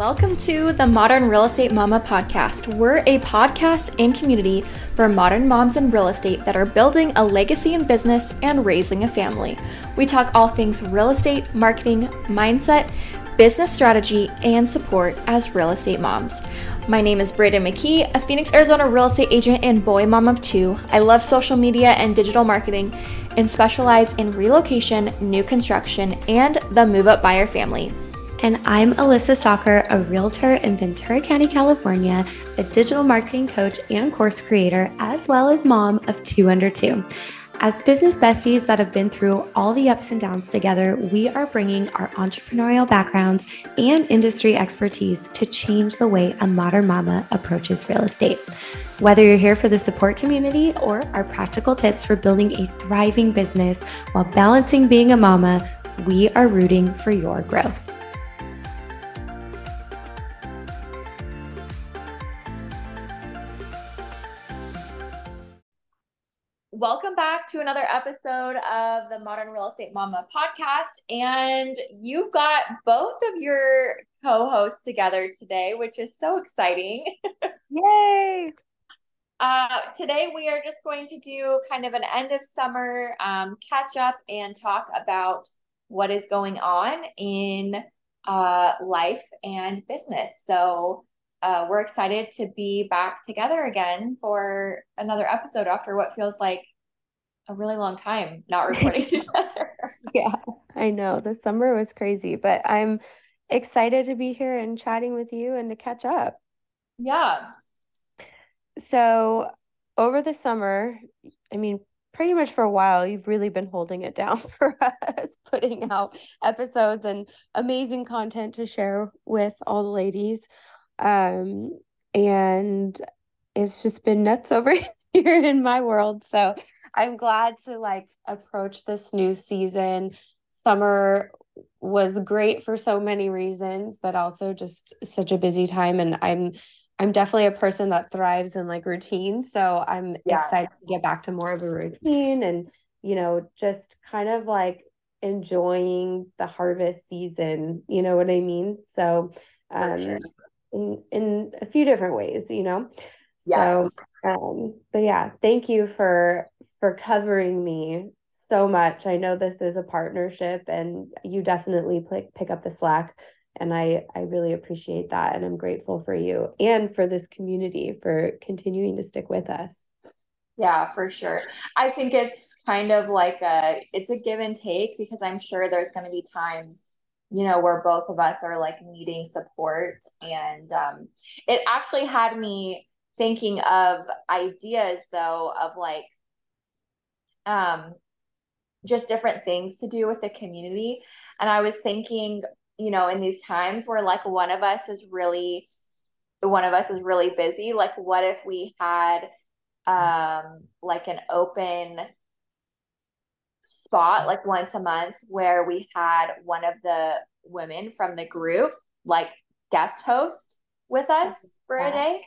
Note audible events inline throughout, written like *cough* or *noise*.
Welcome to the Modern Real Estate Mama podcast. We're a podcast and community for modern moms in real estate that are building a legacy in business and raising a family. We talk all things real estate, marketing, mindset, business strategy, and support as real estate moms. My name is Braiden McKee, a Phoenix, Arizona real estate agent and boy mom of two. I love social media and digital marketing and specialize in relocation, new construction, and the move up buyer family. And I'm Alyssa Stalker, a realtor in Ventura County, California, a digital marketing coach and course creator, as well as mom of two under two. As business besties that have been through all the ups and downs together, we are bringing our entrepreneurial backgrounds and industry expertise to change the way a modern mama approaches real estate. Whether you're here for the support community or our practical tips for building a thriving business while balancing being a mama, we are rooting for your growth. Welcome back to another episode of the Modern Real Estate Mama podcast. And you've got both of your co hosts together today, which is so exciting. *laughs* Yay! Uh, today, we are just going to do kind of an end of summer um, catch up and talk about what is going on in uh, life and business. So, uh, we're excited to be back together again for another episode after what feels like a really long time not *laughs* recording together. yeah, I know. The summer was crazy, but I'm excited to be here and chatting with you and to catch up. Yeah. So, over the summer, I mean, pretty much for a while, you've really been holding it down *laughs* for us, putting out episodes and amazing content to share with all the ladies. Um, and it's just been nuts *laughs* over here in my world. So I'm glad to like approach this new season. Summer was great for so many reasons, but also just such a busy time. And I'm I'm definitely a person that thrives in like routine. So I'm yeah. excited to get back to more of a routine and, you know, just kind of like enjoying the harvest season. You know what I mean? So um sure in in a few different ways you know? Yeah. so um but yeah thank you for for covering me so much. I know this is a partnership and you definitely pick, pick up the slack and i i really appreciate that and i'm grateful for you and for this community for continuing to stick with us. Yeah for sure. I think it's kind of like a it's a give and take because i'm sure there's going to be times you know, where both of us are like needing support. And um, it actually had me thinking of ideas though of like um just different things to do with the community. And I was thinking, you know, in these times where like one of us is really one of us is really busy, like what if we had um like an open spot like once a month where we had one of the women from the group like guest host with us for a day.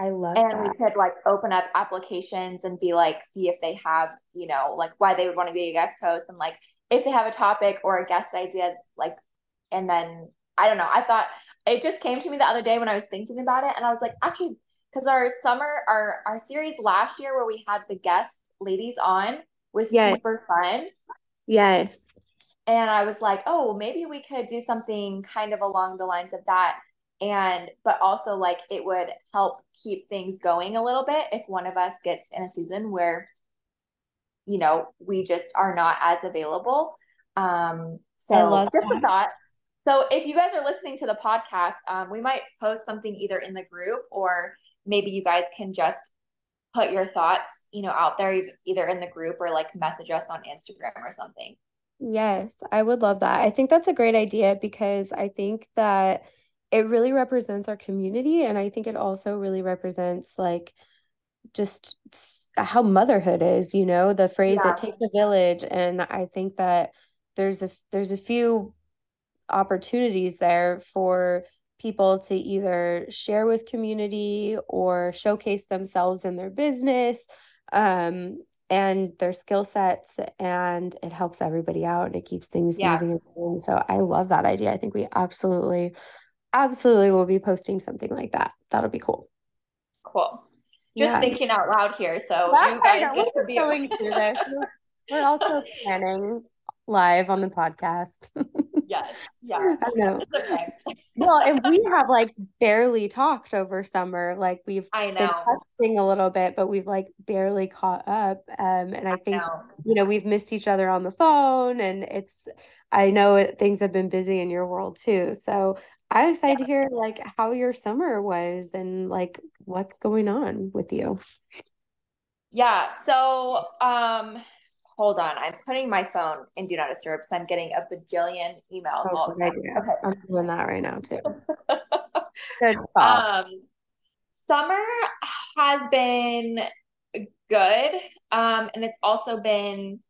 I love it. and that. we could like open up applications and be like, see if they have, you know, like why they would want to be a guest host and like if they have a topic or a guest idea, like, and then I don't know. I thought it just came to me the other day when I was thinking about it, and I was like, actually, because our summer, our our series last year where we had the guest ladies on was yes. super fun. Yes. And I was like, oh, maybe we could do something kind of along the lines of that. And, but also like it would help keep things going a little bit if one of us gets in a season where, you know, we just are not as available. Um, so just a thought. So if you guys are listening to the podcast, um, we might post something either in the group or maybe you guys can just put your thoughts, you know, out there either in the group or like message us on Instagram or something. Yes, I would love that. I think that's a great idea because I think that it really represents our community and I think it also really represents like just how motherhood is, you know, the phrase yeah. it takes a village and I think that there's a there's a few opportunities there for people to either share with community or showcase themselves in their business um, and their skill sets and it helps everybody out and it keeps things yeah. moving so i love that idea i think we absolutely absolutely will be posting something like that. That'll be cool. Cool. Just thinking out loud here. So you guys get to be going through this. We're also *laughs* planning live on the podcast. *laughs* yes. Yeah. *laughs* I know. Okay. well, and we *laughs* have like barely talked over summer. Like we've I know been a little bit, but we've like barely caught up. Um, and I think I know. you know we've missed each other on the phone, and it's I know it, things have been busy in your world too. So I'm excited yeah. to hear like how your summer was and like what's going on with you. Yeah. So um hold on. I'm putting my phone in do not disturb because I'm getting a bajillion emails oh, all of a sudden. Okay. I'm doing that right now too. *laughs* good Um summer has been good. Um and it's also been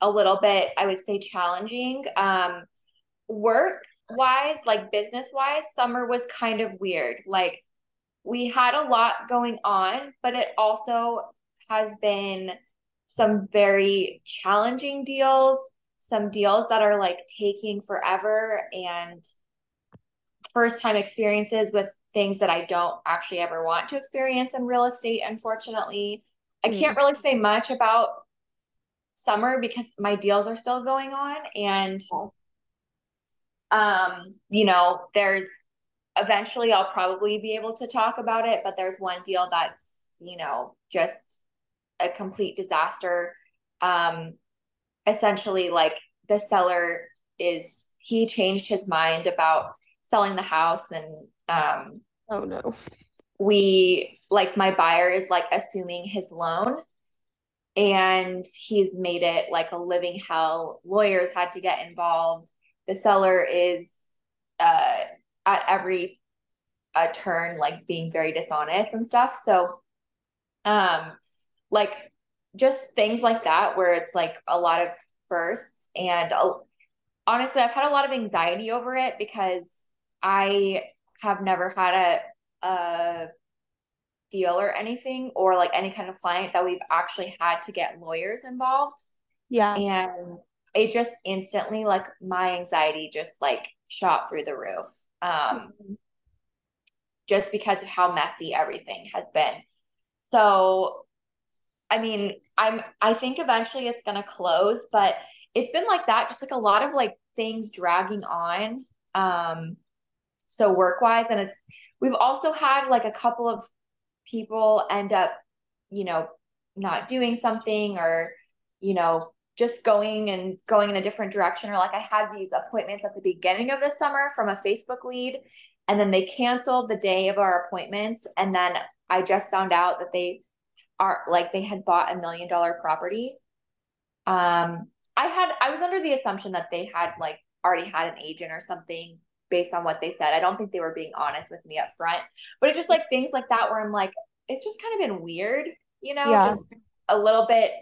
a little bit, I would say, challenging. Um work wise, like business wise, summer was kind of weird. Like we had a lot going on, but it also has been some very challenging deals, some deals that are like taking forever and first time experiences with things that I don't actually ever want to experience in real estate, unfortunately. I hmm. can't really say much about summer because my deals are still going on and um, you know, there's eventually I'll probably be able to talk about it, but there's one deal that's, you know, just a complete disaster. Um, essentially, like the seller is, he changed his mind about selling the house and, um, oh no. We, like, my buyer is like assuming his loan and he's made it like a living hell. Lawyers had to get involved the seller is uh, at every uh, turn like being very dishonest and stuff. So, um, like just things like that where it's like a lot of firsts and uh, honestly, I've had a lot of anxiety over it because I have never had a a deal or anything or like any kind of client that we've actually had to get lawyers involved. Yeah. And it just instantly like my anxiety just like shot through the roof um mm-hmm. just because of how messy everything has been so i mean i'm i think eventually it's to close but it's been like that just like a lot of like things dragging on um so work wise and it's we've also had like a couple of people end up you know not doing something or you know just going and going in a different direction or like i had these appointments at the beginning of the summer from a facebook lead and then they canceled the day of our appointments and then i just found out that they are like they had bought a million dollar property um i had i was under the assumption that they had like already had an agent or something based on what they said i don't think they were being honest with me up front but it's just like things like that where i'm like it's just kind of been weird you know yeah. just a little bit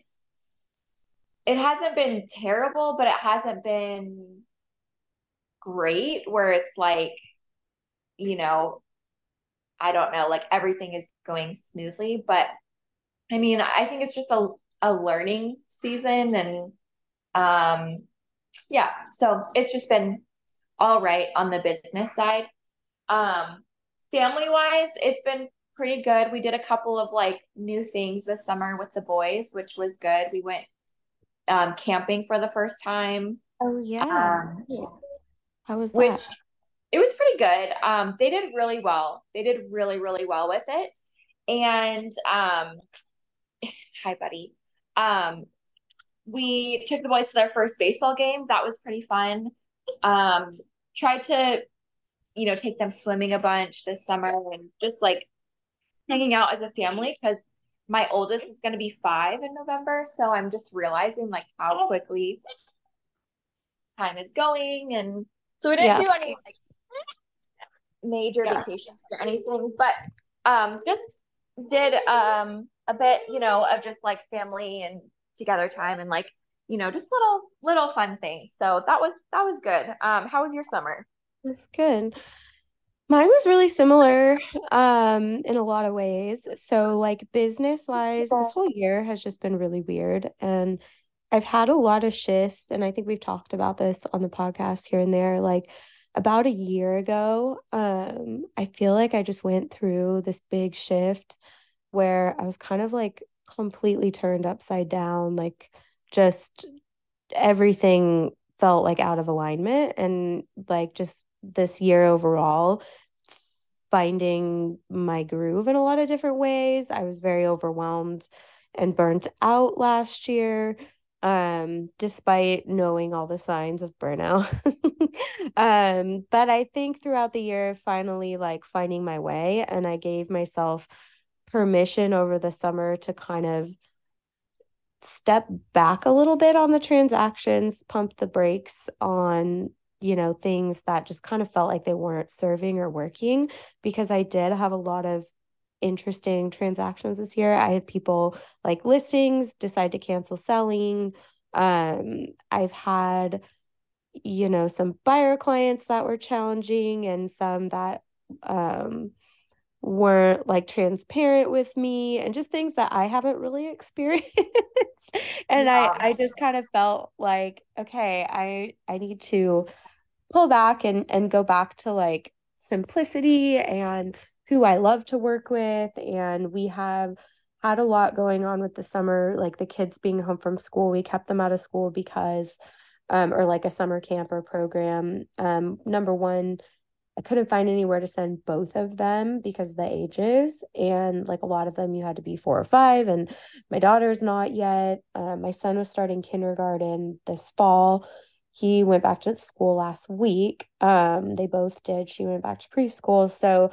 it hasn't been terrible, but it hasn't been great where it's like, you know, I don't know, like everything is going smoothly. But I mean, I think it's just a, a learning season and um yeah, so it's just been all right on the business side. Um family wise, it's been pretty good. We did a couple of like new things this summer with the boys, which was good. We went um, camping for the first time. Oh yeah. Um, How was that? Which it was pretty good. Um, they did really well. They did really really well with it. And um, *laughs* hi buddy. Um, we took the boys to their first baseball game. That was pretty fun. Um, tried to, you know, take them swimming a bunch this summer and just like hanging out as a family because my oldest is going to be five in November. So I'm just realizing like how quickly time is going. And so we didn't yeah. do any like major yeah. vacations or anything, but um, just did um a bit, you know, of just like family and together time and like, you know, just little little fun things. So that was that was good. Um, how was your summer? It's good. Mine was really similar um in a lot of ways. So like business wise, this whole year has just been really weird and I've had a lot of shifts and I think we've talked about this on the podcast here and there like about a year ago, um, I feel like I just went through this big shift where I was kind of like completely turned upside down, like just everything felt like out of alignment and like just this year overall finding my groove in a lot of different ways. I was very overwhelmed and burnt out last year um, despite knowing all the signs of burnout. *laughs* um, but I think throughout the year, finally, like finding my way, and I gave myself permission over the summer to kind of step back a little bit on the transactions, pump the brakes on you know things that just kind of felt like they weren't serving or working because I did have a lot of interesting transactions this year. I had people like listings decide to cancel selling. Um, I've had, you know, some buyer clients that were challenging and some that um, weren't like transparent with me and just things that I haven't really *laughs* experienced. and yeah. I I just kind of felt like, okay, I I need to pull back and and go back to like simplicity and who I love to work with. And we have had a lot going on with the summer, like the kids being home from school. We kept them out of school because, um, or like a summer camp or program. Um, number one, I couldn't find anywhere to send both of them because of the ages. And like a lot of them, you had to be four or five. And my daughter's not yet. Uh, my son was starting kindergarten this fall. He went back to school last week. Um, they both did. She went back to preschool. So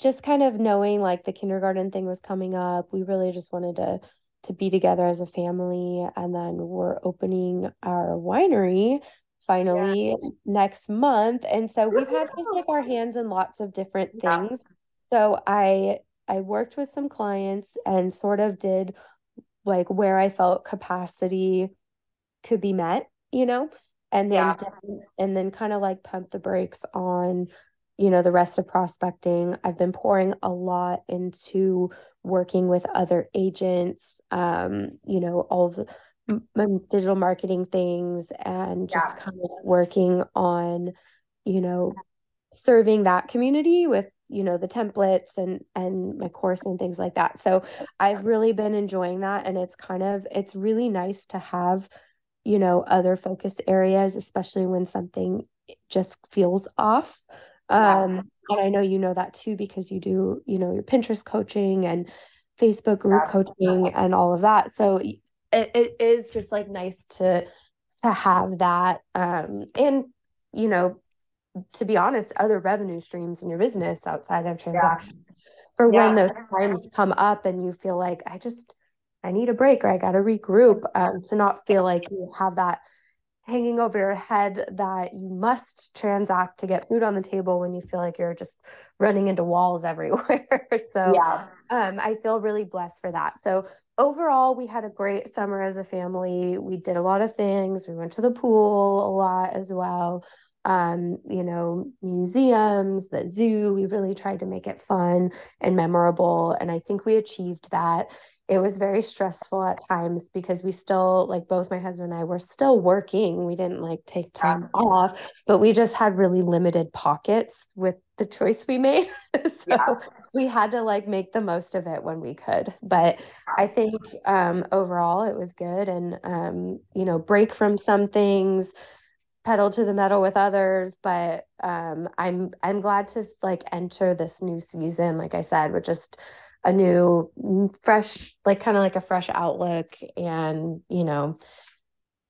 just kind of knowing like the kindergarten thing was coming up, we really just wanted to to be together as a family and then we're opening our winery finally yeah. next month and so we've had just like our hands in lots of different things yeah. so i i worked with some clients and sort of did like where i felt capacity could be met you know and then yeah. and then kind of like pump the brakes on you know the rest of prospecting i've been pouring a lot into working with other agents um you know all the digital marketing things and just yeah. kind of working on you know serving that community with you know the templates and and my course and things like that so i've really been enjoying that and it's kind of it's really nice to have you know other focus areas especially when something just feels off um, and I know you know that too because you do, you know, your Pinterest coaching and Facebook group yeah. coaching and all of that. So it, it is just like nice to to have that. Um, and you know, to be honest, other revenue streams in your business outside of transaction yeah. for yeah. when those times come up and you feel like I just I need a break or I got to regroup um, to not feel like you have that hanging over your head that you must transact to get food on the table when you feel like you're just running into walls *laughs* everywhere. *laughs* so yeah. um, I feel really blessed for that. So overall, we had a great summer as a family. We did a lot of things. We went to the pool a lot as well. Um, you know, museums, the zoo. We really tried to make it fun and memorable. And I think we achieved that it was very stressful at times because we still like both my husband and I were still working. We didn't like take time yeah. off, but we just had really limited pockets with the choice we made. *laughs* so yeah. We had to like make the most of it when we could. But I think um overall it was good and um you know break from some things pedal to the metal with others but um i'm i'm glad to like enter this new season like i said with just a new fresh like kind of like a fresh outlook and you know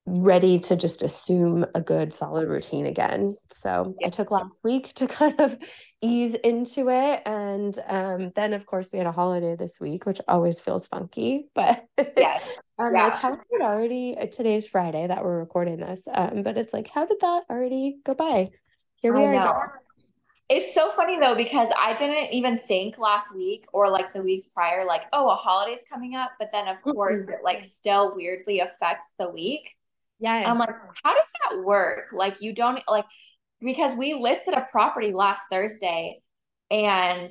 ready to just assume a good solid routine again so yeah. i took last week to *laughs* kind of ease into it and um, then of course we had a holiday this week which always feels funky but yeah *laughs* i'm yeah. like how did it already uh, today's friday that we're recording this um, but it's like how did that already go by here we I are know. It's so funny though because I didn't even think last week or like the weeks prior, like, oh, a holiday's coming up. But then of course it like still weirdly affects the week. Yeah. I'm like, how does that work? Like you don't like because we listed a property last Thursday and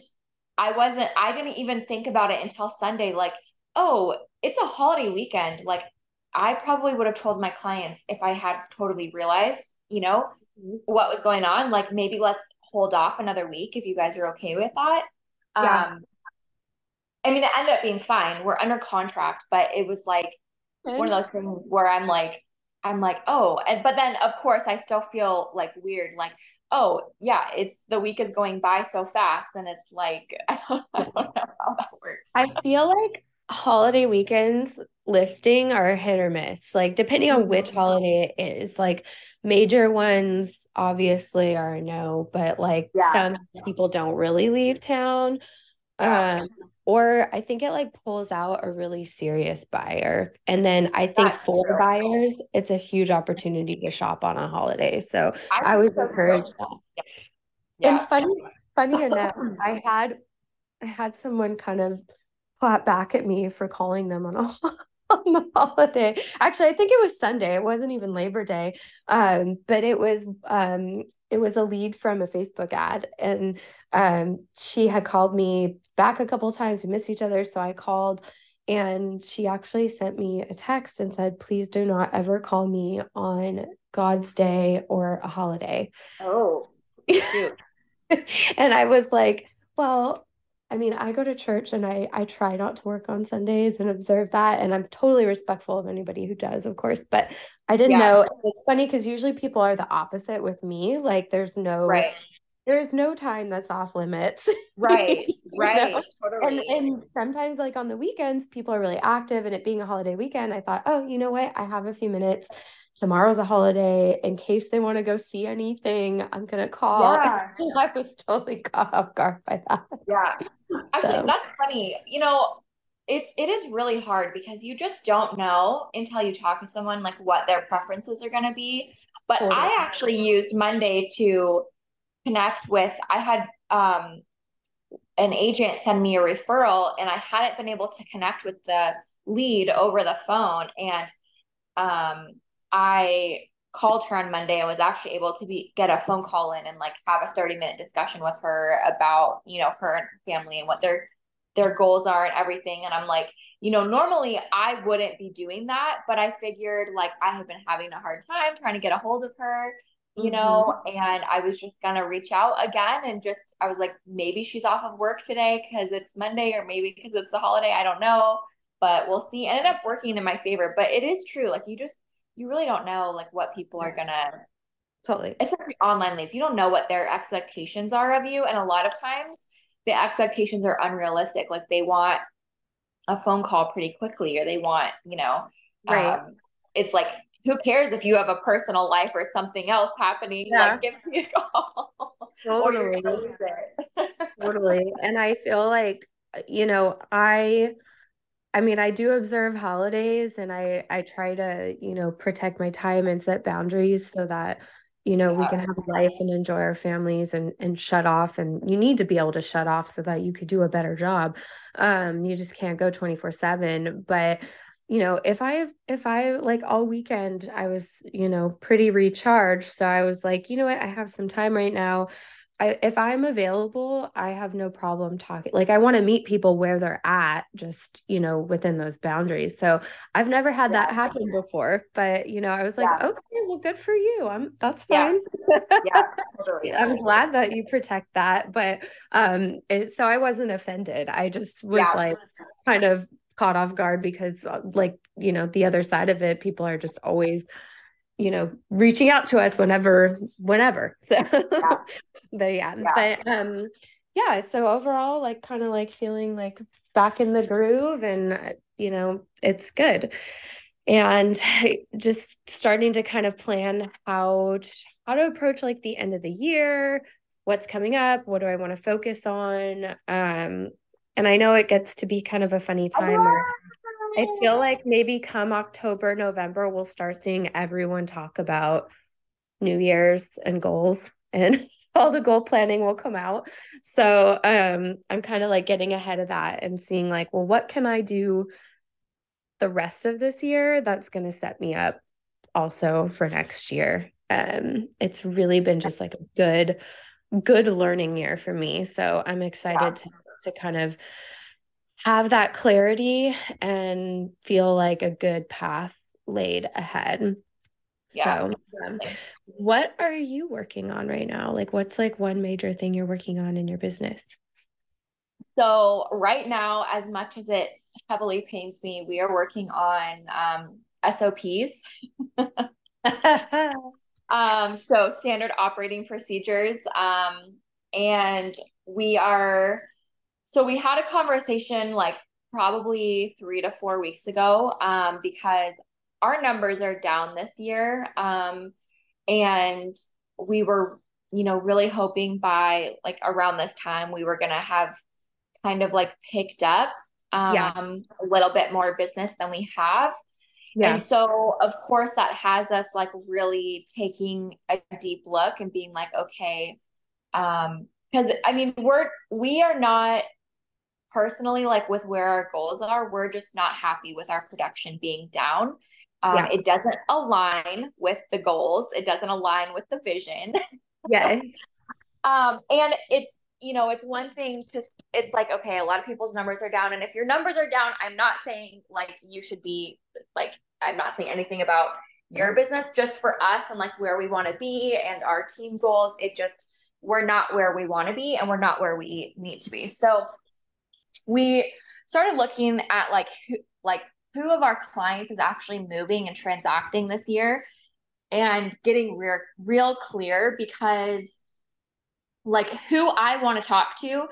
I wasn't I didn't even think about it until Sunday, like, oh, it's a holiday weekend. Like I probably would have told my clients if I had totally realized, you know, what was going on. Like maybe let's hold off another week if you guys are okay with that. Yeah. Um, I mean, it ended up being fine. We're under contract, but it was like one of those things where I'm like, I'm like, oh, and but then of course I still feel like weird, like, oh yeah, it's the week is going by so fast, and it's like *laughs* I don't, I don't know how that works. I feel like holiday weekends listing are hit or miss. Like depending on which mm-hmm. holiday it is, like major ones obviously are no, but like yeah. some people don't really leave town. Um, or I think it like pulls out a really serious buyer. And then I think That's for true. buyers, it's a huge opportunity to shop on a holiday. So I, I would so encourage that. Yeah. And funny, funny *laughs* enough, I had I had someone kind of clap back at me for calling them on a *laughs* on the holiday. Actually, I think it was Sunday. It wasn't even Labor Day. Um, but it was um it was a lead from a Facebook ad and um she had called me back a couple times. We missed each other, so I called and she actually sent me a text and said, "Please do not ever call me on God's day or a holiday." Oh. *laughs* and I was like, "Well, I mean, I go to church and I I try not to work on Sundays and observe that and I'm totally respectful of anybody who does, of course, but I didn't yeah. know it's funny cuz usually people are the opposite with me, like there's no right. There's no time that's off limits. *laughs* Right. right. Totally. And and sometimes like on the weekends people are really active and it being a holiday weekend, I thought, "Oh, you know what? I have a few minutes tomorrow's a holiday. In case they want to go see anything i'm gonna call. *laughs* Yeah. i was totally caught off guard by that. Yeah. *laughs* Actually that's funny. You know it's it is really hard because you just don't know until you talk to someone like what their preferences are going to be. But totally. i actually used monday to connect with i had um an agent send me a referral and i hadn't been able to connect with the lead over the phone and um I called her on Monday and was actually able to be get a phone call in and like have a 30 minute discussion with her about, you know, her and her family and what their their goals are and everything. And I'm like, you know, normally I wouldn't be doing that, but I figured like I have been having a hard time trying to get a hold of her, you mm-hmm. know, and I was just gonna reach out again and just I was like, maybe she's off of work today because it's Monday or maybe because it's a holiday. I don't know. But we'll see. Ended up working in my favor. But it is true. Like you just you really don't know like what people are gonna totally. Especially online leads. You don't know what their expectations are of you and a lot of times the expectations are unrealistic like they want a phone call pretty quickly or they want you know right. um, it's like who cares if you have a personal life or something else happening? Yeah. like give me a call. *laughs* Totally. *laughs* totally. And i feel like you know i I mean, I do observe holidays and I I try to, you know, protect my time and set boundaries so that you know, yeah. we can have a life and enjoy our families and and shut off and you need to be able to shut off so that you could do a better job. Um you just can't go 24/7, but you know, if I if I like all weekend I was, you know, pretty recharged, so I was like, you know what, I have some time right now I, if I'm available, I have no problem talking. Like I want to meet people where they're at, just you know, within those boundaries. So I've never had yeah. that happen before, but you know, I was like, yeah. okay, well, good for you. I'm that's fine. Yeah, yeah *laughs* totally. I'm glad that you protect that, but um, it, so I wasn't offended. I just was like kind of caught off guard because, uh, like, you know, the other side of it, people are just always you know reaching out to us whenever whenever *laughs* so yeah. but yeah. yeah but um yeah so overall like kind of like feeling like back in the groove and you know it's good and *sighs* just starting to kind of plan how to, how to approach like the end of the year what's coming up what do i want to focus on um and i know it gets to be kind of a funny time I feel like maybe come October, November, we'll start seeing everyone talk about New Year's and goals and *laughs* all the goal planning will come out. So um I'm kind of like getting ahead of that and seeing like, well, what can I do the rest of this year that's going to set me up also for next year. Um it's really been just like a good good learning year for me. So I'm excited yeah. to to kind of have that clarity and feel like a good path laid ahead. Yeah. So, um, what are you working on right now? Like, what's like one major thing you're working on in your business? So, right now, as much as it heavily pains me, we are working on um, SOPs. *laughs* um, so, standard operating procedures. Um, and we are, so we had a conversation like probably three to four weeks ago um, because our numbers are down this year. Um, and we were, you know, really hoping by like around this time we were going to have kind of like picked up um, yeah. a little bit more business than we have. Yeah. And so, of course, that has us like really taking a deep look and being like, okay, um, because I mean, we're we are not personally like with where our goals are. We're just not happy with our production being down. Um, yeah. It doesn't align with the goals. It doesn't align with the vision. *laughs* Yes. um, and it's you know, it's one thing to it's like okay, a lot of people's numbers are down, and if your numbers are down, I'm not saying like you should be like I'm not saying anything about your business, just for us and like where we want to be and our team goals. It just we're not where we want to be, and we're not where we need to be. So we started looking at like who like who of our clients is actually moving and transacting this year and getting real real clear because like who I want to talk to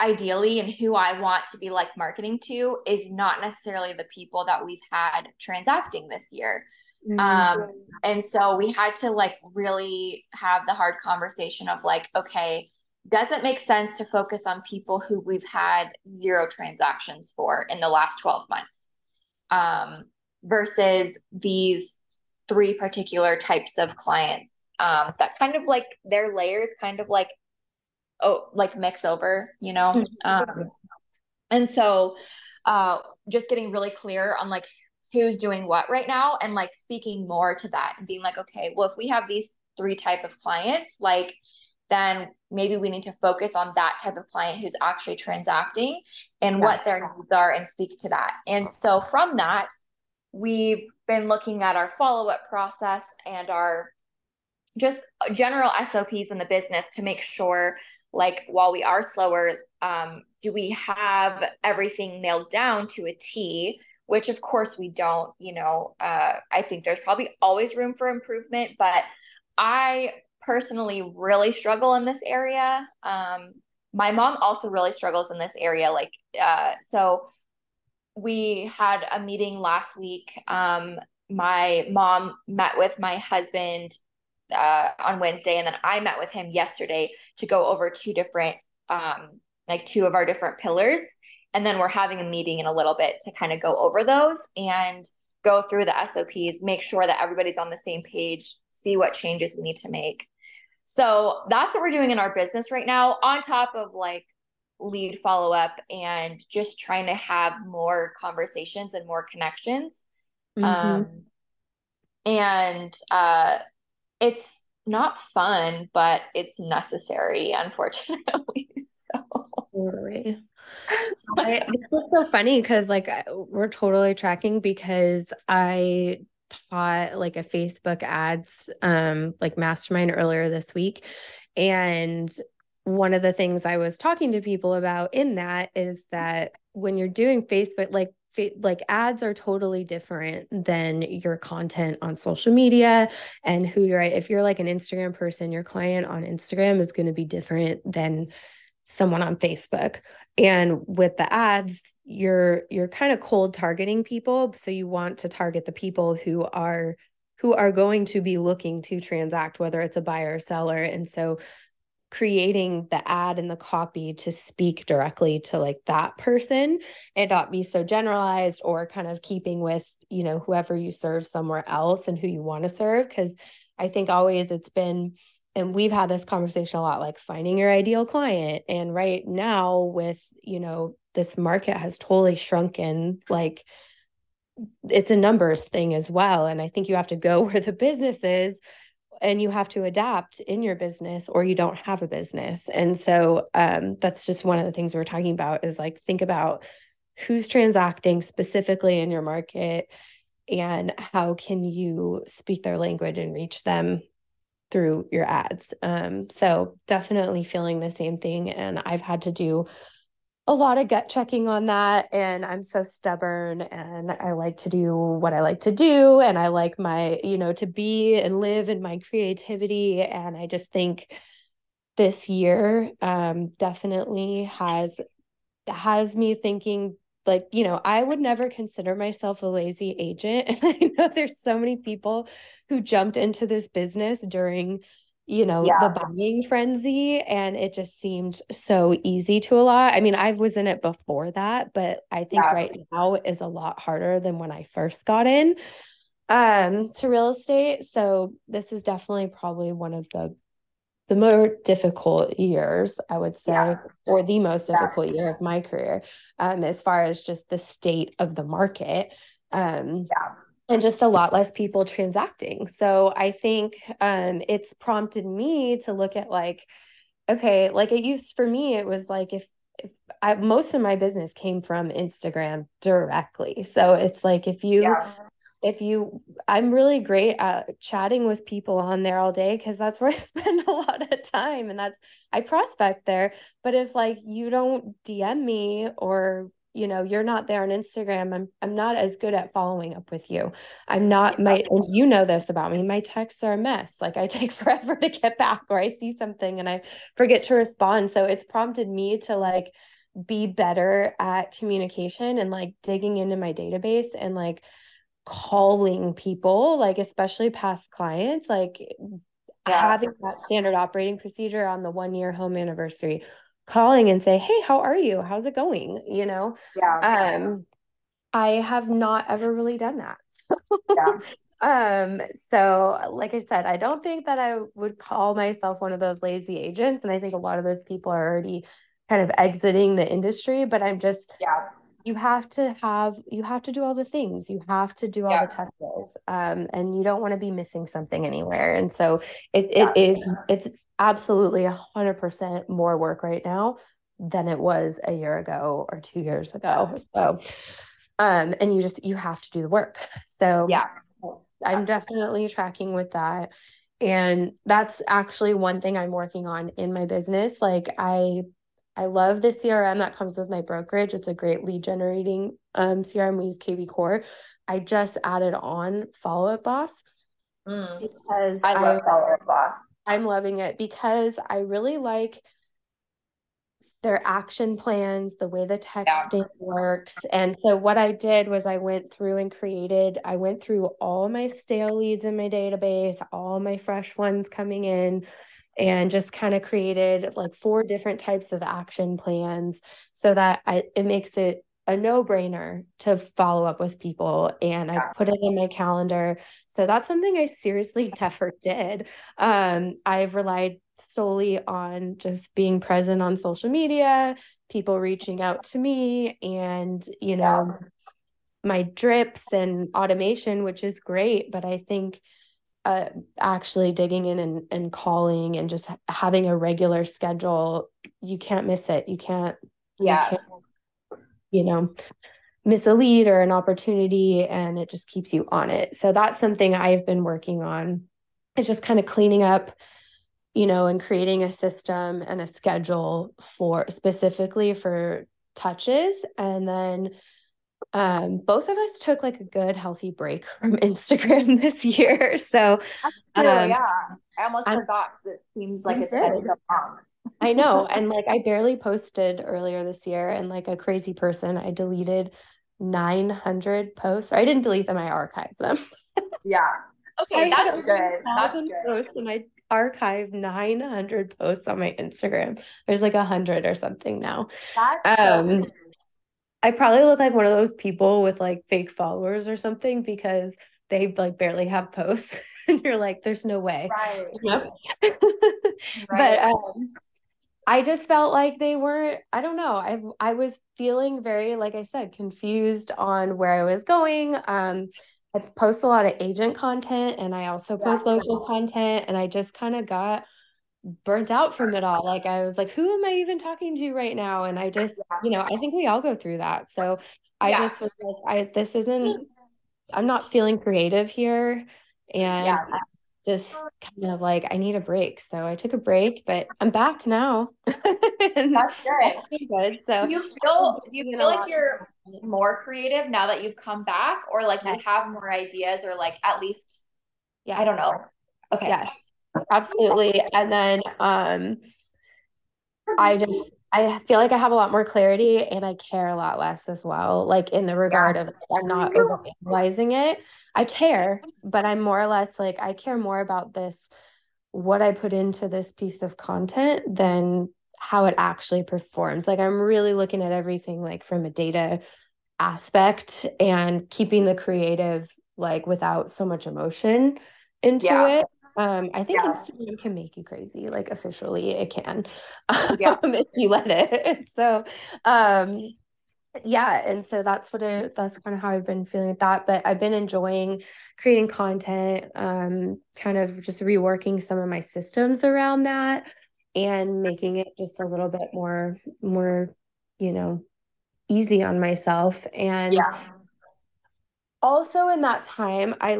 ideally and who I want to be like marketing to is not necessarily the people that we've had transacting this year. Mm-hmm. Um and so we had to like really have the hard conversation of like okay, does it make sense to focus on people who we've had zero transactions for in the last 12 months um, versus these three particular types of clients um, that kind of like their layers kind of like oh like mix over you know mm-hmm. um, and so uh, just getting really clear on like who's doing what right now and like speaking more to that and being like okay well if we have these three type of clients like then maybe we need to focus on that type of client who's actually transacting and yeah. what their needs are and speak to that. And so from that, we've been looking at our follow up process and our just general SOPs in the business to make sure, like, while we are slower, um, do we have everything nailed down to a T? Which, of course, we don't. You know, uh, I think there's probably always room for improvement, but I personally really struggle in this area. Um, my mom also really struggles in this area. Like, uh, so we had a meeting last week. Um, my mom met with my husband uh, on Wednesday, and then I met with him yesterday to go over two different, um, like two of our different pillars. And then we're having a meeting in a little bit to kind of go over those and go through the SOPs, make sure that everybody's on the same page, see what changes we need to make. So that's what we're doing in our business right now, on top of like lead follow up and just trying to have more conversations and more connections. Mm-hmm. Um, and uh, it's not fun, but it's necessary, unfortunately. *laughs* so. Totally. it's so funny because like we're totally tracking because I taught like a Facebook ads um like mastermind earlier this week and one of the things I was talking to people about in that is that when you're doing Facebook like like ads are totally different than your content on social media and who you're if you're like an Instagram person your client on Instagram is going to be different than someone on Facebook. And with the ads you're you're kind of cold targeting people. So you want to target the people who are who are going to be looking to transact whether it's a buyer or seller. And so creating the ad and the copy to speak directly to like that person and not be so generalized or kind of keeping with you know whoever you serve somewhere else and who you want to serve. Because i think always it's been and we've had this conversation a lot like finding your ideal client and right now with you know this market has totally shrunken like it's a numbers thing as well and i think you have to go *laughs* where the business is and you have to adapt in your business or you don't have a business and so um, that's just one of the things we're talking about is like think about who's transacting specifically in your market and how can you speak their language and reach them through your ads. Um, so definitely feeling the same thing. And I've had to do a lot of gut checking on that. And I'm so stubborn and I like to do what I like to do. And I like my, you know, to be and live in my creativity. And I just think this year um, definitely has has me thinking like you know i would never consider myself a lazy agent *laughs* and i know there's so many people who jumped into this business during you know yeah. the buying frenzy and it just seemed so easy to a lot i mean i was in it before that but i think yeah. right now is a lot harder than when i first got in um to real estate so this is definitely probably one of the the more difficult years, I would say, yeah. or the most difficult year of my career, um, as far as just the state of the market. Um, yeah. And just a lot less people transacting. So I think um, it's prompted me to look at like, okay, like it used for me, it was like if if I, most of my business came from Instagram directly. So it's like if you yeah if you i'm really great at chatting with people on there all day because that's where i *laughs* spend a lot of time and that's i prospect there but if like you don't dm me or you know you're not there on instagram i'm i'm not as good at following up with you. I'm not my you know this about me my texts are a mess. Like i *laughs* take forever to get back or i see something and i forget to respond. So it's prompted me to like be better at communication and like digging into my database and like calling people, like especially past clients, like yeah. having that standard operating procedure on the one year home anniversary, calling and say, Hey, how are you? How's it going? You know? Yeah. Um, I have not ever really done that. yeah. *laughs* Um, so like I said, I don't think that I would call myself one of those lazy agents. And I think a lot of those people are already kind of exiting the industry, but I'm just yeah you have to have you have to do all the things. You have to do all yeah. the touches um, and you don't want to be missing something anywhere. And so it, yeah. it is it's absolutely a hundred percent more work right now than it was a year ago or two years ago. So um and you just you have to do the work. So yeah. I'm definitely tracking with that. And that's actually one thing i'm working on in my business. Like i I love the CRM that comes with my brokerage. It's a great lead generating um, CRM. We use kvCORE. I just added on Follow Up Boss mm. because I love Follow Up Boss. I'm loving it because I really like their action plans, the way the texting yeah. works. And so what I did was I went through and created, I went through all my stale leads in my database, all my fresh ones coming in, and just kind of created like four different types of action plans so that I, it makes it a no-brainer to follow up with people and i've put it in my calendar so that's something i seriously *laughs* never did um, i've relied solely on just being present on social media people reaching out to me and you know my drips and automation which is great but i think uh, actually digging in and, and calling and just having a regular schedule, you can't miss it. You can't, yeah, you, can't, you know, miss a lead or an opportunity and it just keeps you on it. So that's something I've been working on. It's just kind of cleaning up, you know, and creating a system and a schedule for specifically for touches and then um, both of us took like a good healthy break *laughs* from Instagram this year. So um, yeah, I almost I'm, forgot. It seems like it's been so long. *laughs* I know, and like I barely posted earlier this year, and like a crazy person, I deleted 900 posts. I didn't delete them; I archived them. yeah. *laughs* Okay, that's good. That's good. Posts and I archived 900 posts on my Instagram. There's like a hundred or something now. That's um. So I probably look like one of those people with like fake followers or something because they like barely have posts *laughs* and you're like there's no way right, yep. *laughs* right. but um, i just felt like they weren't i don't know i i was feeling very like i said confused on where i was going um i post a lot of agent content and i also post yeah. local content and i just kind of got burnt out from it all. Like I was like, who am I even talking to right now? And I just, you know, I think we all go through that. So I yeah. just was like, I this isn't I'm not feeling creative here. And yeah. Just kind of like I need a break. So I took a break, but I'm back now. *laughs* that's good. That's good. So do you feel do you feel like you're more creative now that you've come back or like you have more ideas or like at least yeah, I don't know. Okay. Yes. Absolutely. And then um I just I feel like I have a lot more clarity and I care a lot less as well. Like in the regard yeah. of I'm not overanalyzing it. I care, but I'm more or less like I care more about this, what I put into this piece of content than how it actually performs. Like I'm really looking at everything like from a data aspect and keeping the creative like without so much emotion into yeah. it um, I think yeah. Instagram can make you crazy, like officially it can. *laughs* Yeah. Um, if you let it. *laughs* So um yeah, and so that's what it that's kind of how I've been feeling with that. But I've been enjoying creating content, um, kind of just reworking some of my systems around that and making it just a little bit more more, you know, easy on myself. And yeah also in that time i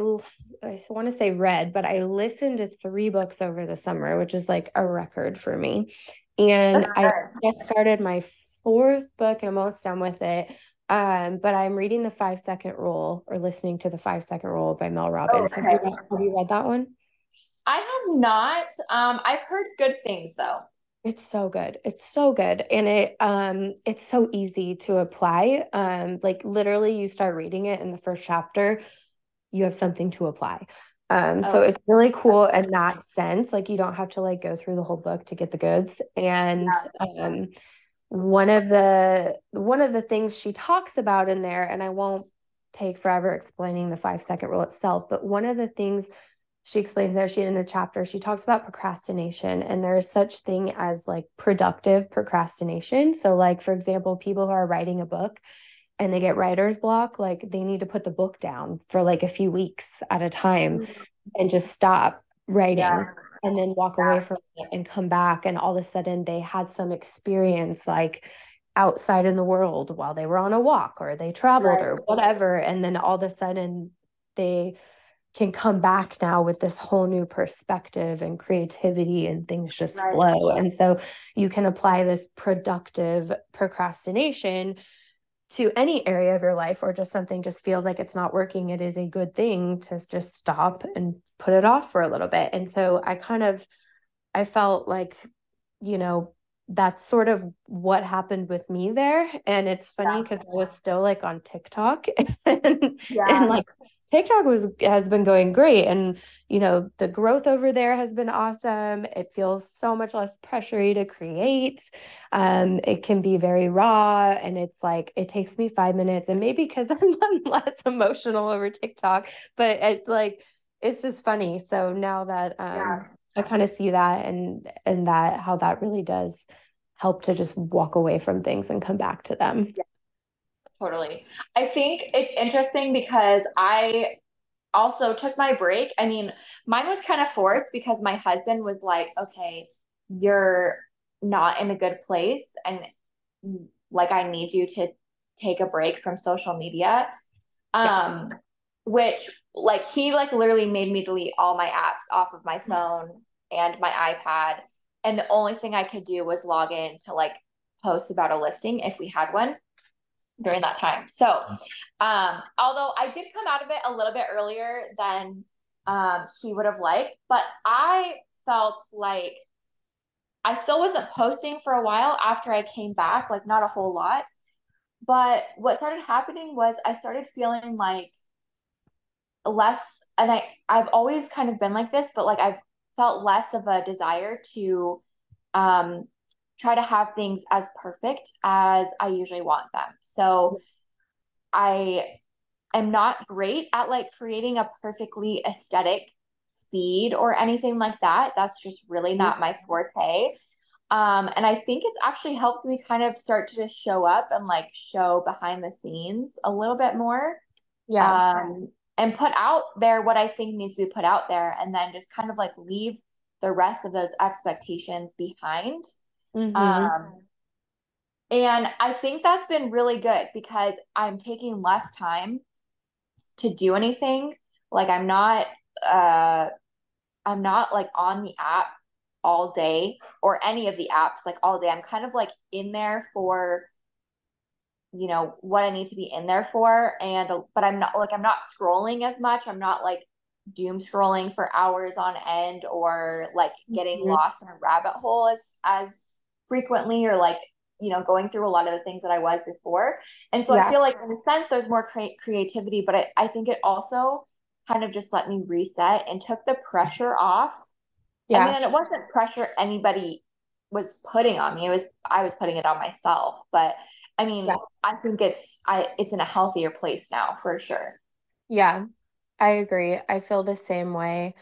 i want to say read but i listened to three books over the summer which is like a record for me and i just started my fourth book and i'm almost done with it um, but i'm reading the five second rule or listening to the five second rule by mel robbins okay. have, you read, have you read that one i have not um, i've heard good things though it's so good. It's so good. And it um it's so easy to apply. Um like literally you start reading it in the first chapter, you have something to apply. Um oh, so it's really cool in that sense. Like you don't have to like go through the whole book to get the goods. And yeah. um one of the one of the things she talks about in there and I won't take forever explaining the 5 second rule itself, but one of the things she explains there she in a chapter she talks about procrastination and there is such thing as like productive procrastination so like for example people who are writing a book and they get writer's block like they need to put the book down for like a few weeks at a time mm-hmm. and just stop writing yeah. And then walk away from it and come back and all of a sudden they had some experience like outside in the world while they were on a walk or they traveled right. or whatever and then all of a sudden they can come back now with this whole new perspective and creativity and things just right. flow. And so you can apply this productive procrastination to any area of your life or just something just feels like it's not working. It is a good thing to just stop and put it off for a little bit. And so I kind of I felt like, you know, that's sort of what happened with me there. And it's funny because yeah. I was still like on TikTok *laughs* and, yeah. and like TikTok was has been going great and you know the growth over there has been awesome. It feels so much less pressury to create. Um, it can be very raw and it's like it takes me 5 minutes and maybe cuz *laughs* I'm less emotional over TikTok, but it like it's just funny. So now that um yeah. I kind of see that and and that how that really does help to just walk away from things and come back to them. Yeah. Totally. I think it's interesting because I also took my break. I mean, mine was kind of forced because my husband was like, okay, you're not in a good place. And like, I need you to take a break from social media. Um, yeah. which like he like literally made me delete all my apps off of my phone and my iPad. And the only thing I could do was log in to like post about a listing if we had one during that time. So, um, although I did come out of it a little bit earlier than um, he would have liked, but I felt like I still wasn't posting for a while after I came back, like not a whole lot. But what started happening was I started feeling like less, and I I've always kind of been like this, but like I've felt less of a desire to um try to have things as perfect as I usually want them. So I am not great at like creating a perfectly aesthetic feed or anything like that. That's just really not mm-hmm. my forte. Um, and I think it's actually helps me kind of start to just show up and like show behind the scenes a little bit more. Yeah. Um, and put out there what I think needs to be put out there and then just kind of like leave the rest of those expectations behind Mm-hmm. Um, and I think that's been really good because I'm taking less time to do anything. Like I'm not uh I'm not like on the app all day or any of the apps like all day. I'm kind of like in there for you know what I need to be in there for and but I'm not like I'm not scrolling as much. I'm not like doom scrolling for hours on end or like getting mm-hmm. lost in a rabbit hole as as frequently or like you know going through a lot of the things that I was before. And so yeah. I feel like in a sense there's more cre- creativity, but I, I think it also kind of just let me reset and took the pressure off. Yeah. I mean, and it wasn't pressure anybody was putting on me. It was I was putting it on myself. But I mean, yeah. I think it's I it's in a healthier place now for sure. Yeah. I agree. I feel the same way.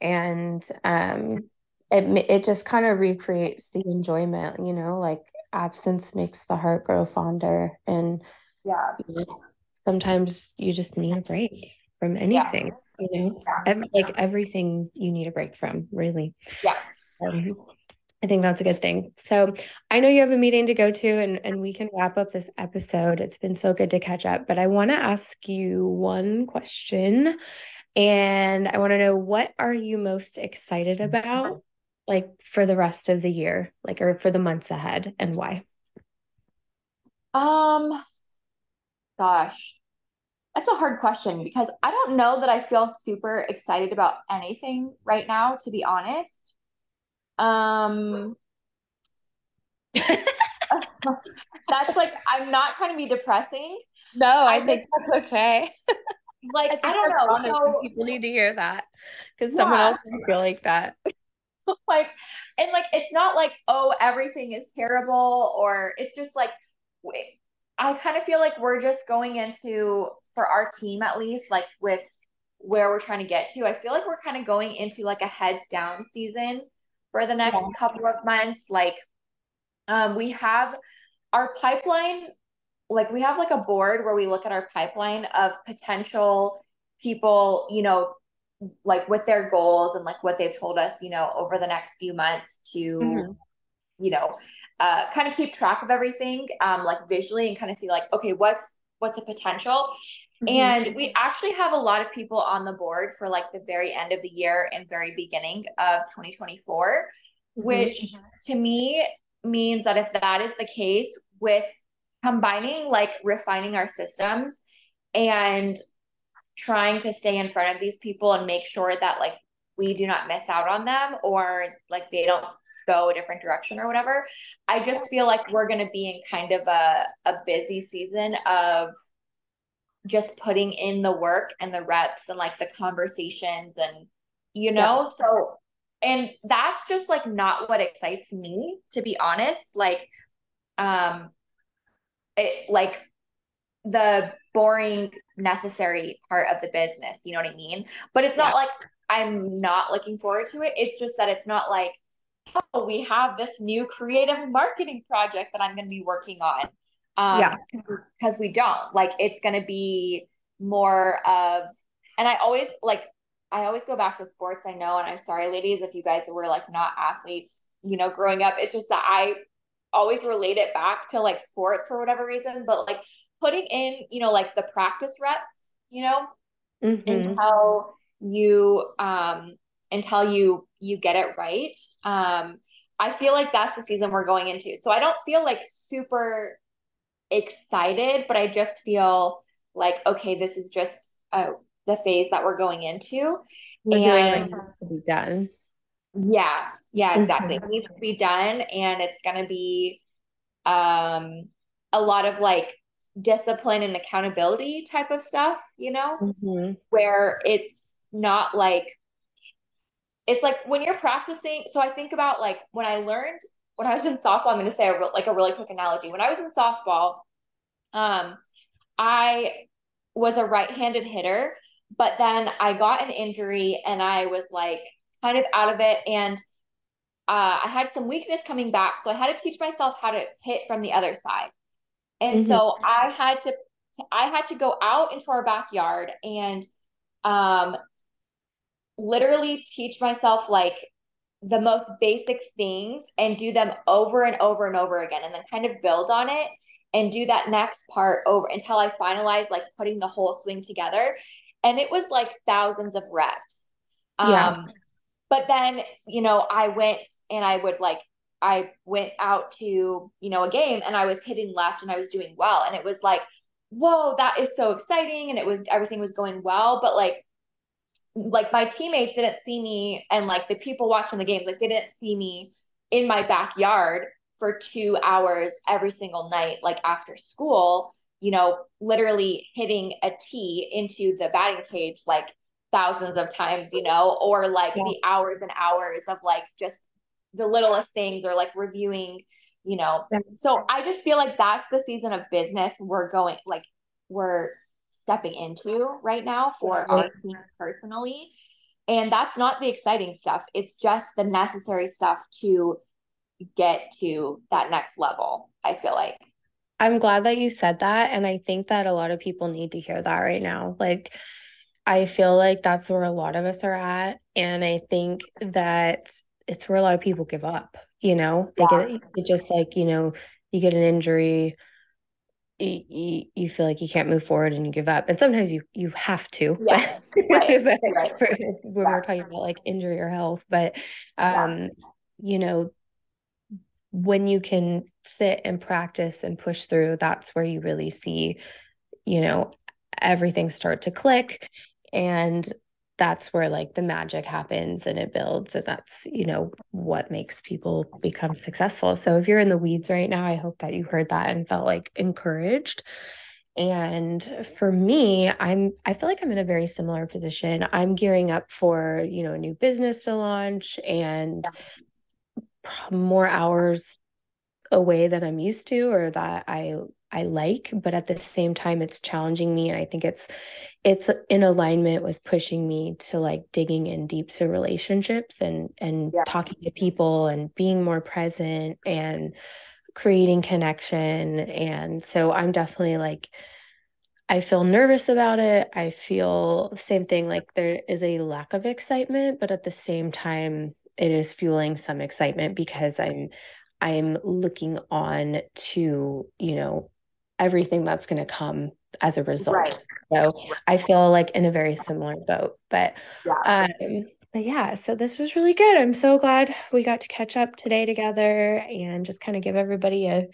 And um it it just kind of recreates the enjoyment, you know, like absence makes the heart grow fonder and yeah. You know, sometimes you just need a break from anything, yeah. you know, yeah. Every, like everything you need a break from, really. Yeah. Um, I think that's a good thing. So I know you have a meeting to go to and, and we can wrap up this episode. It's been so good to catch up, but I want to ask you one question. And I want to know what are you most excited about like for the rest of the year, like or for the months ahead and why? Um gosh. That's a hard question because I don't know that I feel super excited about anything right now, to be honest. Um, that's like I'm not trying to be depressing. No, I, I think that's okay. *laughs* Like I, I don't know. So, people need to hear that because yeah. someone else can feel like that. *laughs* like, and like it's not like oh everything is terrible or it's just like I kind of feel like we're just going into for our team at least like with where we're trying to get to. I feel like we're kind of going into like a heads down season for the next yeah. couple of months. Like, um, we have our pipeline, like, we have like a board where we look at our pipeline of potential people, you know, like with their goals and like what they've told us, you know, over the next few months to, mm-hmm. you know, uh, kind of keep track of everything, um, like visually and kind of see like, okay, what's what's a potential Mm-hmm. And we actually have a lot of people on the board for like the very end of the year and very beginning of 2024, mm-hmm. which to me means that if that is the case with combining like refining our systems and trying to stay in front of these people and make sure that like we do not miss out on them or like they don't go a different direction or whatever. I just feel like we're going to be in kind of a, a busy season of just putting in the work and the reps and like the conversations and you know yeah. so and that's just like not what excites me to be honest like um it like the boring necessary part of the business you know what i mean but it's not yeah. like i'm not looking forward to it it's just that it's not like oh we have this new creative marketing project that i'm going to be working on um, yeah. Because we don't. Like, it's going to be more of, and I always like, I always go back to sports. I know, and I'm sorry, ladies, if you guys were like not athletes, you know, growing up. It's just that I always relate it back to like sports for whatever reason, but like putting in, you know, like the practice reps, you know, mm-hmm. until you um until you you get it right. Um I feel like that's the season we're going into. So I don't feel like super excited, but I just feel like, okay, this is just uh, the phase that we're going into. We're and to be done. Yeah, yeah, exactly. Mm-hmm. It needs to be done. And it's gonna be um a lot of like discipline and accountability type of stuff, you know, mm-hmm. where it's not like it's like when you're practicing. So I think about like when I learned when I was in softball, I'm going to say a, like a really quick analogy. When I was in softball, um, I was a right-handed hitter, but then I got an injury and I was like kind of out of it, and uh, I had some weakness coming back, so I had to teach myself how to hit from the other side. And mm-hmm. so I had to, to I had to go out into our backyard and um literally teach myself like the most basic things and do them over and over and over again and then kind of build on it and do that next part over until I finalize like putting the whole swing together. And it was like thousands of reps. Yeah. Um, but then, you know, I went and I would like, I went out to, you know, a game and I was hitting left and I was doing well. And it was like, whoa, that is so exciting. And it was, everything was going well. But like, like my teammates didn't see me and like the people watching the games, like they didn't see me in my backyard for two hours every single night, like after school, you know, literally hitting a tee into the batting cage like thousands of times, you know, or like yeah. the hours and hours of like just the littlest things or like reviewing, you know. So I just feel like that's the season of business we're going like we're stepping into right now for our team personally. And that's not the exciting stuff. It's just the necessary stuff to get to that next level, I feel like. I'm glad that you said that. And I think that a lot of people need to hear that right now. Like, I feel like that's where a lot of us are at. And I think that it's where a lot of people give up, you know, they yeah. get just like, you know, you get an injury, you, you feel like you can't move forward and you give up. And sometimes you you have to. *laughs* Yeah. Right. but *laughs* right. when yeah. we're talking about like injury or health. But um, yeah. you know, when you can sit and practice and push through, that's where you really see, you know, everything start to click. And that's where like the magic happens and it builds. And that's, you know, what makes people become successful. So if you're in the weeds right now, I hope that you heard that and felt like encouraged. And for me, I'm I feel like I'm in a very similar position. I'm gearing up for, you know, a new business to launch and more hours away than I'm used to or that I I like, but at the same time it's challenging me and I think it's it's in alignment with pushing me to like digging in deep to relationships and and yeah. talking to people and being more present and creating connection and so I'm definitely like I feel nervous about it. I feel same thing like there is a lack of excitement, but at the same time it is fueling some excitement because I'm I'm looking on to, you know, everything that's going to come as a result. Right. So I feel like in a very similar boat. But yeah. um but yeah, so this was really good. I'm so glad we got to catch up today together and just kind of give everybody a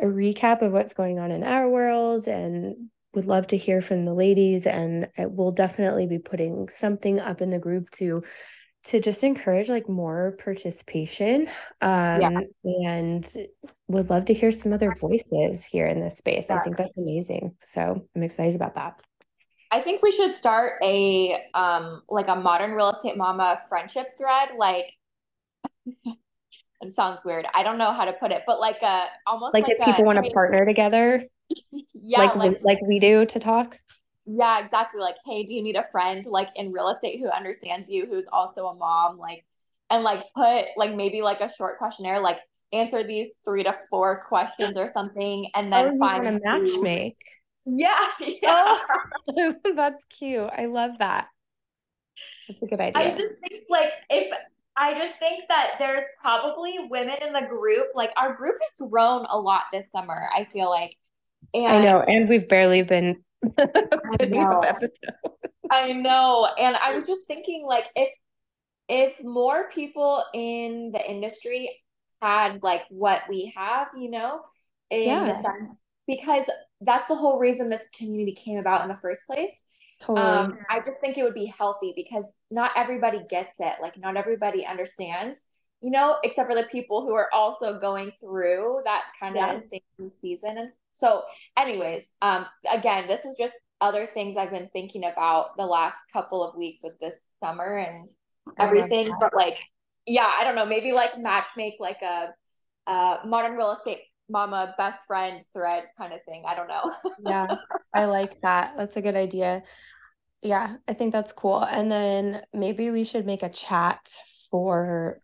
a recap of what's going on in our world and would love to hear from the ladies and we'll definitely be putting something up in the group to to just encourage like more participation um yeah. and would love to hear some other voices here in this space yeah. i think that's amazing so i'm excited about that i think we should start a um like a modern real estate mama friendship thread like *laughs* it sounds weird i don't know how to put it but like a almost like, like if people want to partner together *laughs* yeah like like, like we do to talk yeah, exactly. Like, hey, do you need a friend like in real estate who understands you, who's also a mom? Like, and like put like maybe like a short questionnaire, like answer these three to four questions or something, and then oh, find a match make. Yeah, *laughs* yeah. Oh, *laughs* that's cute. I love that. That's a good idea. I just think like if I just think that there's probably women in the group. Like our group has grown a lot this summer. I feel like. And I know, and we've barely been *laughs* I know. I know. And I was just thinking like if if more people in the industry had like what we have, you know, in yeah. the sense because that's the whole reason this community came about in the first place. Totally. Um, I just think it would be healthy because not everybody gets it. Like not everybody understands, you know, except for the people who are also going through that kind of same season and so, anyways, um, again, this is just other things I've been thinking about the last couple of weeks with this summer and everything. But like, yeah, I don't know, maybe like match make like a, a modern real estate mama best friend thread kind of thing. I don't know. *laughs* yeah, I like that. That's a good idea. Yeah, I think that's cool. And then maybe we should make a chat for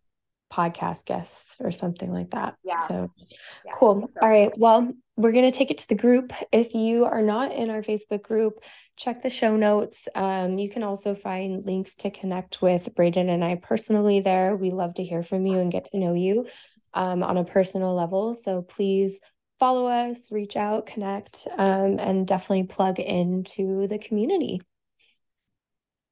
podcast guests or something like that. Yeah. So yeah, cool. All right. Well, we're going to take it to the group. If you are not in our Facebook group, check the show notes. Um, you can also find links to connect with Braiden and I personally there. We love to hear from you and get to know you um, on a personal level. So please follow us, reach out, connect, um, and definitely plug into the community.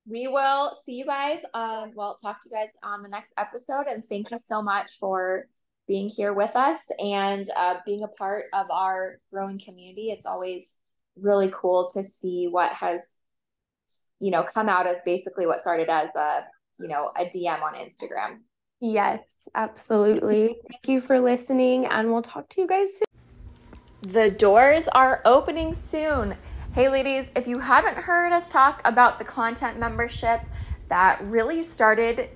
We will see you guys. Uh, well, talk to you guys on the next episode. And thank you so much for being here with us and uh, being a part of our growing community. It's always really cool to see what has, you know, come out of basically what started as a, you know, a DM on Instagram. Yes, absolutely. Thank you for listening, and we'll talk to you guys soon. The doors are opening soon. Hey, ladies, if you haven't heard us talk about the content membership that really started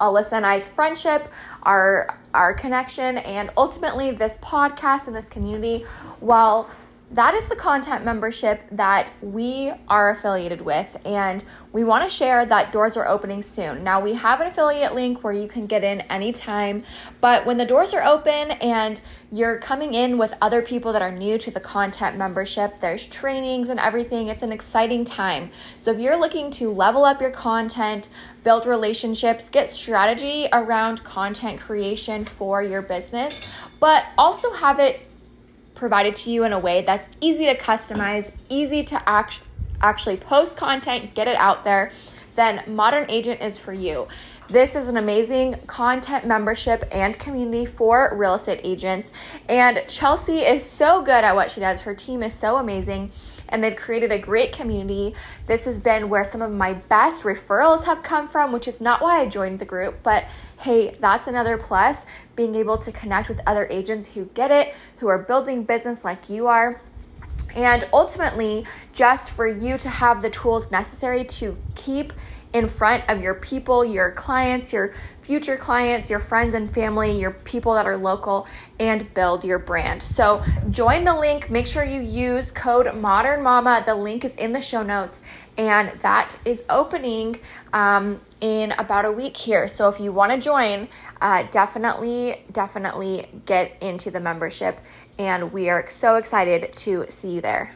Alyssa and I's friendship, our our connection, and ultimately this podcast and this community, well, that is the content membership that we are affiliated with and we want to share that doors are opening soon. Now we have an affiliate link where you can get in anytime but when the doors are open and you're coming in with other people that are new to the content membership there's trainings and everything it's an exciting time. So if you're looking to level up your content build relationships get strategy around content creation for your business but also have it provided to you in a way that's easy to customize, easy to act- actually post content, get it out there, then Modern Agent is for you. This is an amazing content membership and community for real estate agents. And Chelsea is so good at what she does. Her team is so amazing and they've created a great community. This has been where some of my best referrals have come from, which is not why I joined the group, but hey, that's another plus being able to connect with other agents who get it, who are building business like you are. And ultimately, just for you to have the tools necessary to keep in front of your people, your clients, your future clients, your friends and family, your people that are local, and build your brand. So join the link. Make sure you use code Modern Mama. The link is in the show notes, and that is opening um, in about a week here. So if you want to join, uh, definitely, definitely get into the membership. And we are so excited to see you there.